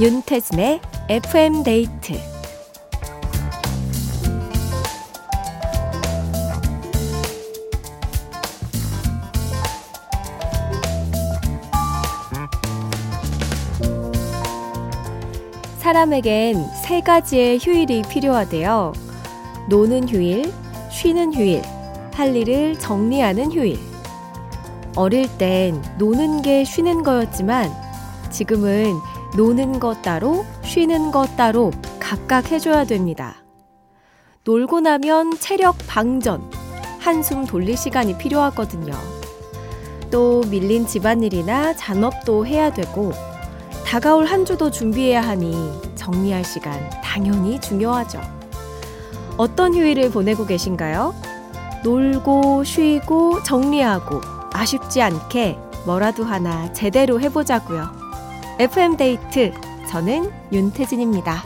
윤태진의 FM 데이트 사람에겐 세 가지의 휴일이 필요하대요. 노는 휴일, 쉬는 휴일, 할 일을 정리하는 휴일. 어릴 땐 노는 게 쉬는 거였지만 지금은 노는 것 따로, 쉬는 것 따로 각각 해줘야 됩니다. 놀고 나면 체력 방전, 한숨 돌릴 시간이 필요하거든요. 또 밀린 집안일이나 잔업도 해야 되고, 다가올 한 주도 준비해야 하니 정리할 시간 당연히 중요하죠. 어떤 휴일을 보내고 계신가요? 놀고, 쉬고, 정리하고, 아쉽지 않게 뭐라도 하나 제대로 해보자고요. FM데이트. 저는 윤태진입니다.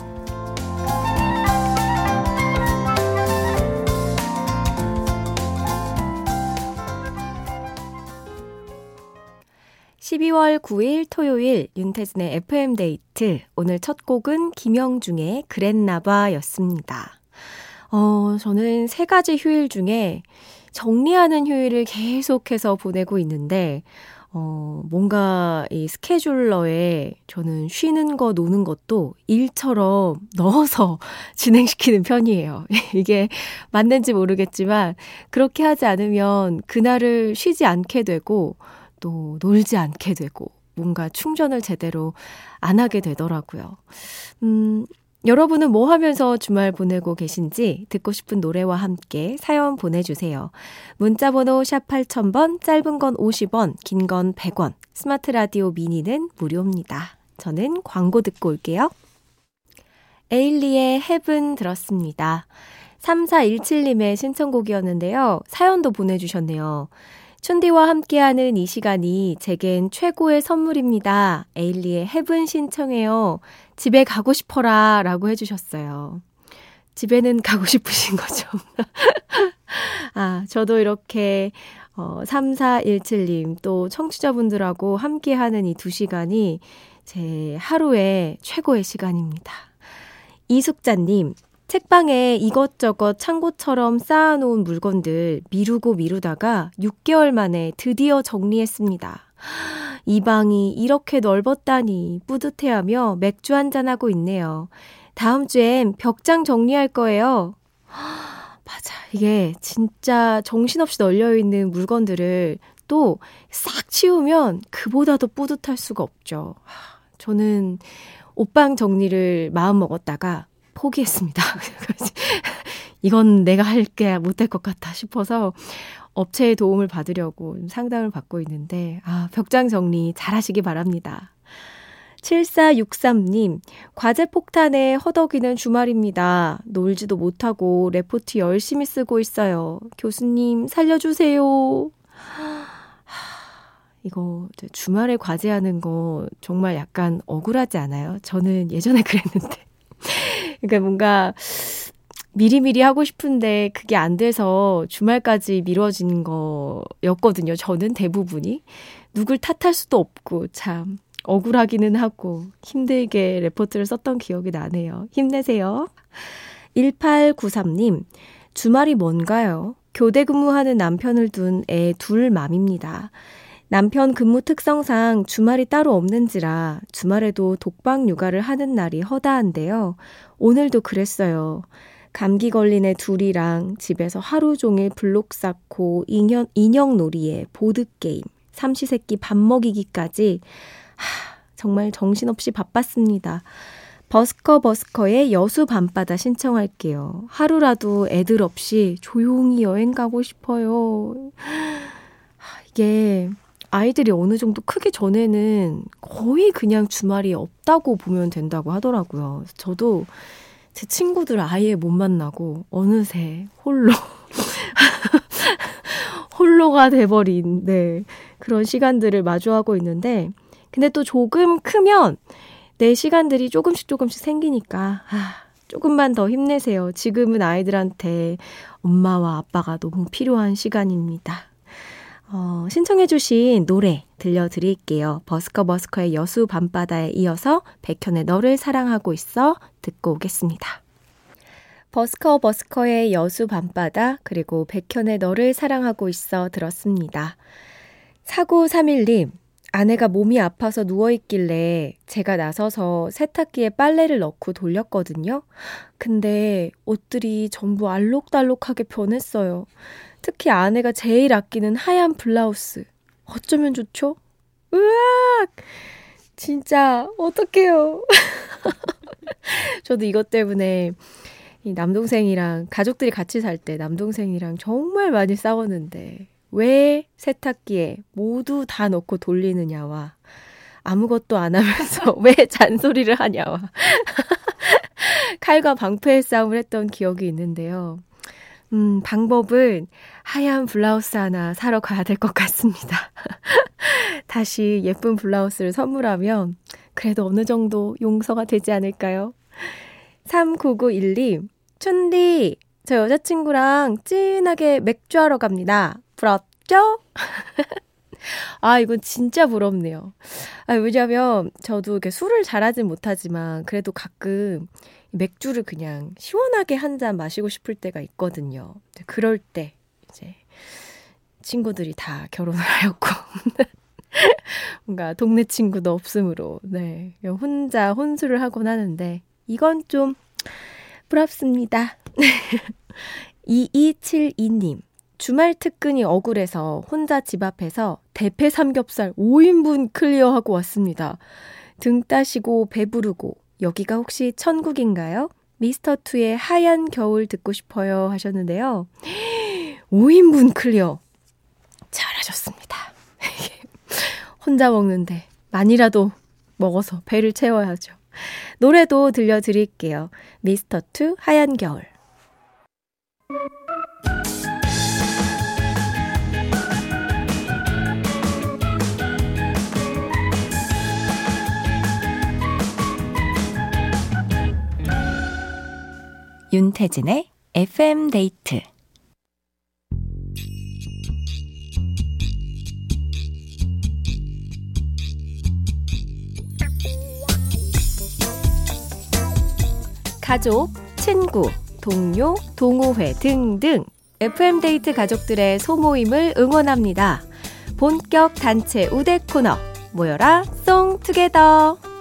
12월 9일 토요일 윤태진의 FM데이트. 오늘 첫 곡은 김영중의 그랬나봐 였습니다. 어, 저는 세 가지 휴일 중에 정리하는 휴일을 계속해서 보내고 있는데, 어, 뭔가 이 스케줄러에 저는 쉬는 거, 노는 것도 일처럼 넣어서 진행시키는 편이에요. 이게 맞는지 모르겠지만, 그렇게 하지 않으면 그날을 쉬지 않게 되고, 또 놀지 않게 되고, 뭔가 충전을 제대로 안 하게 되더라고요. 음, 여러분은 뭐 하면서 주말 보내고 계신지 듣고 싶은 노래와 함께 사연 보내주세요. 문자번호 샵 8000번, 짧은 건 50원, 긴 건 100원, 스마트 라디오 미니는 무료입니다. 저는 광고 듣고 올게요. 에일리의 Heaven 들었습니다. 3417님의 신청곡이었는데요. 사연도 보내주셨네요. 춘디와 함께하는 이 시간이 제겐 최고의 선물입니다. 에일리의 Heaven 신청해요. 집에 가고 싶어라 라고 해주셨어요. 집에는 가고 싶으신 거죠. 아, 저도 이렇게 어, 3417님 또 청취자분들하고 함께하는 이 두 시간이 제 하루의 최고의 시간입니다. 이숙자님, 책방에 이것저것 창고처럼 쌓아놓은 물건들 미루고 미루다가 6개월 만에 드디어 정리했습니다. 이 방이 이렇게 넓었다니 뿌듯해하며 맥주 한잔하고 있네요. 다음 주엔 벽장 정리할 거예요. 맞아. 이게 진짜 정신없이 널려있는 물건들을 또 싹 치우면 그보다도 뿌듯할 수가 없죠. 저는 옷방 정리를 마음 먹었다가 포기했습니다. 이건 내가 할게 못할 것 같아 싶어서 업체의 도움을 받으려고 상담을 받고 있는데, 아, 벽장 정리 잘 하시기 바랍니다. 7463님, 과제 폭탄에 허덕이는 주말입니다. 놀지도 못하고 레포트 열심히 쓰고 있어요. 교수님, 살려주세요. 이거 주말에 과제하는 거 정말 약간 억울하지 않아요? 저는 예전에 그랬는데. 그러니까 뭔가 미리미리 하고 싶은데 그게 안 돼서 주말까지 미뤄진 거였거든요. 저는 대부분이. 누굴 탓할 수도 없고 참 억울하기는 하고 힘들게 레포트를 썼던 기억이 나네요. 힘내세요. 1893님, 주말이 뭔가요? 교대 근무하는 남편을 둔 애 둘 맘입니다. 남편 근무 특성상 주말이 따로 없는지라 주말에도 독방 육아를 하는 날이 허다한데요. 오늘도 그랬어요. 감기 걸린 애 둘이랑 집에서 하루 종일 블록 쌓고 인형, 인형 놀이에 보드게임, 삼시세끼 밥 먹이기까지 하, 정말 정신없이 바빴습니다. 버스커 버스커의 여수 밤바다 신청할게요. 하루라도 애들 없이 조용히 여행 가고 싶어요. 이게 아이들이 어느 정도 크기 전에는 거의 그냥 주말이 없다고 보면 된다고 하더라고요. 저도 제 친구들 아예 못 만나고 어느새 홀로 홀로가 돼버린 네 그런 시간들을 마주하고 있는데 근데 또 조금 크면 내 시간들이 조금씩 조금씩 생기니까 아 조금만 더 힘내세요. 지금은 아이들한테 엄마와 아빠가 너무 필요한 시간입니다. 어, 신청해주신 노래 들려드릴게요. 버스커 버스커의 여수 밤바다에 이어서 백현의 너를 사랑하고 있어 듣고 오겠습니다. 버스커 버스커의 여수 밤바다 그리고 백현의 너를 사랑하고 있어 들었습니다. 4931님, 아내가 몸이 아파서 누워있길래 제가 나서서 세탁기에 빨래를 넣고 돌렸거든요. 근데 옷들이 전부 알록달록하게 변했어요. 특히 아내가 제일 아끼는 하얀 블라우스. 어쩌면 좋죠? 으악! 진짜, 어떡해요. 저도 이것 때문에 이 남동생이랑 가족들이 같이 살 때 남동생이랑 정말 많이 싸웠는데 왜 세탁기에 모두 다 넣고 돌리느냐와 아무것도 안 하면서 왜 잔소리를 하냐와 칼과 방패의 싸움을 했던 기억이 있는데요. 음, 방법은 하얀 블라우스 하나 사러 가야 될 것 같습니다. 다시 예쁜 블라우스를 선물하면 그래도 어느 정도 용서가 되지 않을까요? 3991님, 춘디, 저 여자친구랑 찐하게 맥주하러 갑니다. 부럽죠? 아, 이건 진짜 부럽네요. 아, 왜냐면 저도 이렇게 술을 잘하진 못하지만 그래도 가끔 맥주를 그냥 시원하게 한 잔 마시고 싶을 때가 있거든요. 그럴 때 이제 친구들이 다 결혼을 하였고 뭔가 동네 친구도 없으므로 네 혼자 혼술을 하곤 하는데 이건 좀 부럽습니다. 2272님, 주말 특근이 억울해서 혼자 집 앞에서 대패 삼겹살 5인분 clear하고 왔습니다. 등 따시고 배부르고 여기가 혹시 천국인가요? 미스터2의 하얀 겨울 듣고 싶어요 하셨는데요. 5인분 clear. 잘하셨습니다. 혼자 먹는데 많이라도 먹어서 배를 채워야죠. 노래도 들려드릴게요. 미스터2 하얀 겨울. 윤태진의 FM 데이트 가족, 친구, 동료, 동호회 등등 FM데이트 가족들의 소모임을 응원합니다. 본격 단체 우대 코너 모여라 송투게더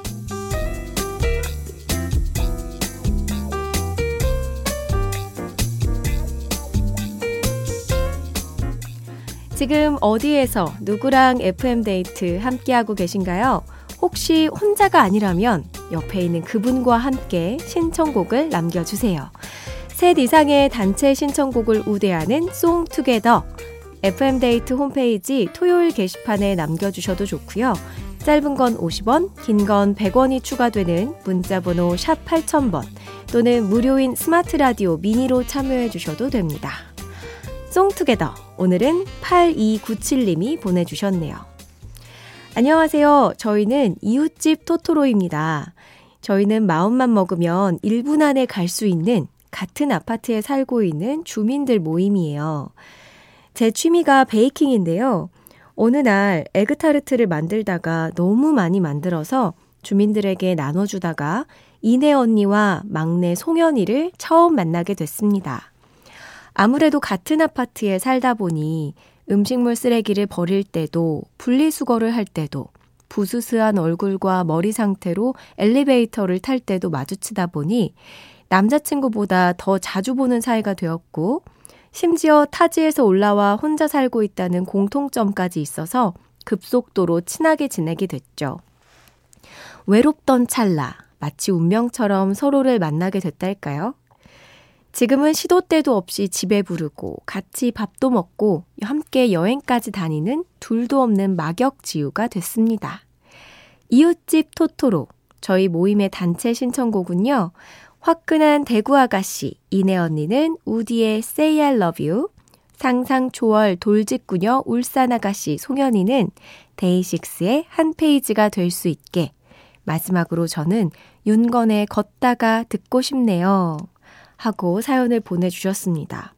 지금 어디에서 누구랑 FM데이트 함께하고 계신가요? 혹시 혼자가 아니라면 옆에 있는 그분과 함께 신청곡을 남겨주세요. 셋 이상의 단체 신청곡을 우대하는 송투게더 FM데이트 홈페이지 토요일 게시판에 남겨주셔도 좋고요. 짧은 건 50원, 긴 건 100원이 추가되는 문자번호 샵 8000번 또는 무료인 스마트 라디오 미니로 참여해 주셔도 됩니다. 송투게더 오늘은 8297님이 보내주셨네요. 안녕하세요. 저희는 이웃집 토토로입니다. 저희는 마음만 먹으면 1분 안에 갈 수 있는 같은 아파트에 살고 있는 주민들 모임이에요. 제 취미가 베이킹인데요. 어느 날 에그타르트를 만들다가 너무 많이 만들어서 주민들에게 나눠주다가 이내 언니와 막내 송현이를 처음 만나게 됐습니다. 아무래도 같은 아파트에 살다 보니 음식물 쓰레기를 버릴 때도 분리수거를 할 때도 부스스한 얼굴과 머리 상태로 엘리베이터를 탈 때도 마주치다 보니 남자친구보다 더 자주 보는 사이가 되었고 심지어 타지에서 올라와 혼자 살고 있다는 공통점까지 있어서 급속도로 친하게 지내게 됐죠. 외롭던 찰나, 마치 운명처럼 서로를 만나게 됐달까요? 지금은 시도 때도 없이 집에 부르고 같이 밥도 먹고 함께 여행까지 다니는 둘도 없는 막역지우가 됐습니다. 이웃집 토토로 저희 모임의 단체 신청곡은요. 화끈한 대구 아가씨 이내 언니는 우디의 Say I Love You 상상 초월 돌직구녀 울산 아가씨 송현이는 데이식스의 한 페이지가 될 수 있게 마지막으로 저는 윤건의 걷다가 듣고 싶네요. 하고 사연을 보내주셨습니다.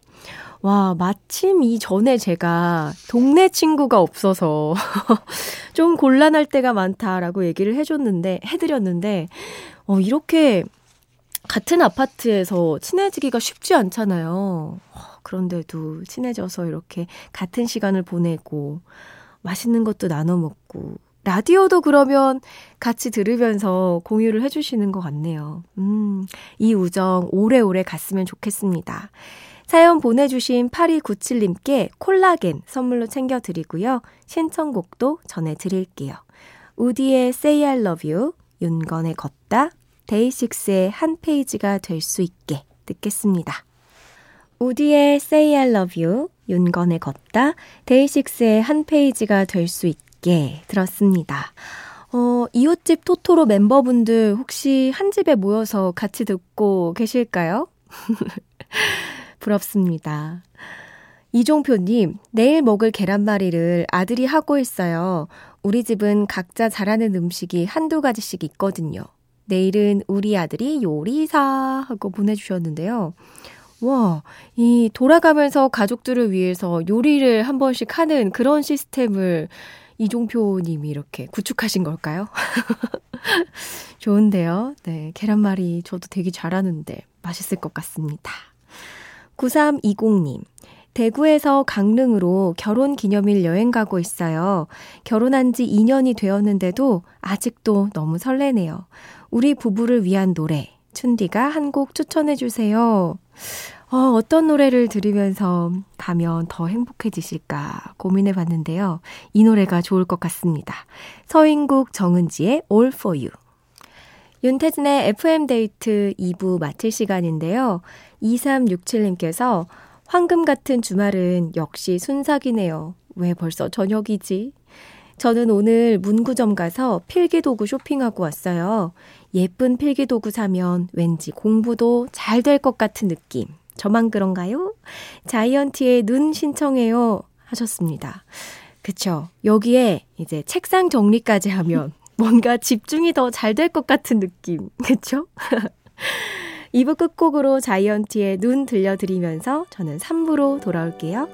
와, 마침 이전에 제가 동네 친구가 없어서 좀 곤란할 때가 많다라고 얘기를 해줬는데, 해드렸는데, 어, 이렇게 같은 아파트에서 친해지기가 쉽지 않잖아요. 어, 그런데도 친해져서 이렇게 같은 시간을 보내고, 맛있는 것도 나눠 먹고, 라디오도 그러면 같이 들으면서 공유를 해주시는 것 같네요. 음, 이 우정 오래오래 갔으면 좋겠습니다. 사연 보내주신 8297님께 콜라겐 선물로 챙겨드리고요. 신청곡도 전해드릴게요. 우디의 Say I Love You, 윤건의 걷다, 데이식스의 한 페이지가 될 수 있게 듣겠습니다. 우디의 Say I Love You, 윤건의 걷다, 데이식스의 한 페이지가 될 수 있게 들었습니다. 어, 이웃집 토토로 멤버분들 혹시 한 집에 모여서 같이 듣고 계실까요? 부럽습니다. 이종표님, 내일 먹을 계란말이를 아들이 하고 있어요. 우리 집은 각자 잘하는 음식이 한두 가지씩 있거든요. 내일은 우리 아들이 요리사 하고 보내주셨는데요. 와, 이 돌아가면서 가족들을 위해서 요리를 한 번씩 하는 그런 시스템을 이종표 님이 이렇게 구축하신 걸까요? 좋은데요. 네, 계란말이 저도 되게 잘하는데 맛있을 것 같습니다. 9320님. 대구에서 강릉으로 결혼 기념일 여행 가고 있어요. 결혼한 지 2년이 되었는데도 아직도 너무 설레네요. 우리 부부를 위한 노래, 춘디가 한 곡 추천해 주세요. 어, 어떤 노래를 들으면서 가면 더 행복해지실까 고민해 봤는데요. 이 노래가 좋을 것 같습니다. 서인국 정은지의 All for You. 윤태진의 FM데이트 2부 마칠 시간인데요. 2367님께서 황금 같은 주말은 역시 순삭이네요. 왜 벌써 저녁이지? 저는 오늘 문구점 가서 필기도구 쇼핑하고 왔어요. 예쁜 필기도구 사면 왠지 공부도 잘 될 것 같은 느낌. 저만 그런가요? 자이언티의 눈 신청해요. 하셨습니다. 그쵸. 여기에 이제 책상 정리까지 하면 뭔가 집중이 더 잘 될 것 같은 느낌. 그쵸? 2부 끝곡으로 자이언티의 눈 들려드리면서 저는 3부로 돌아올게요.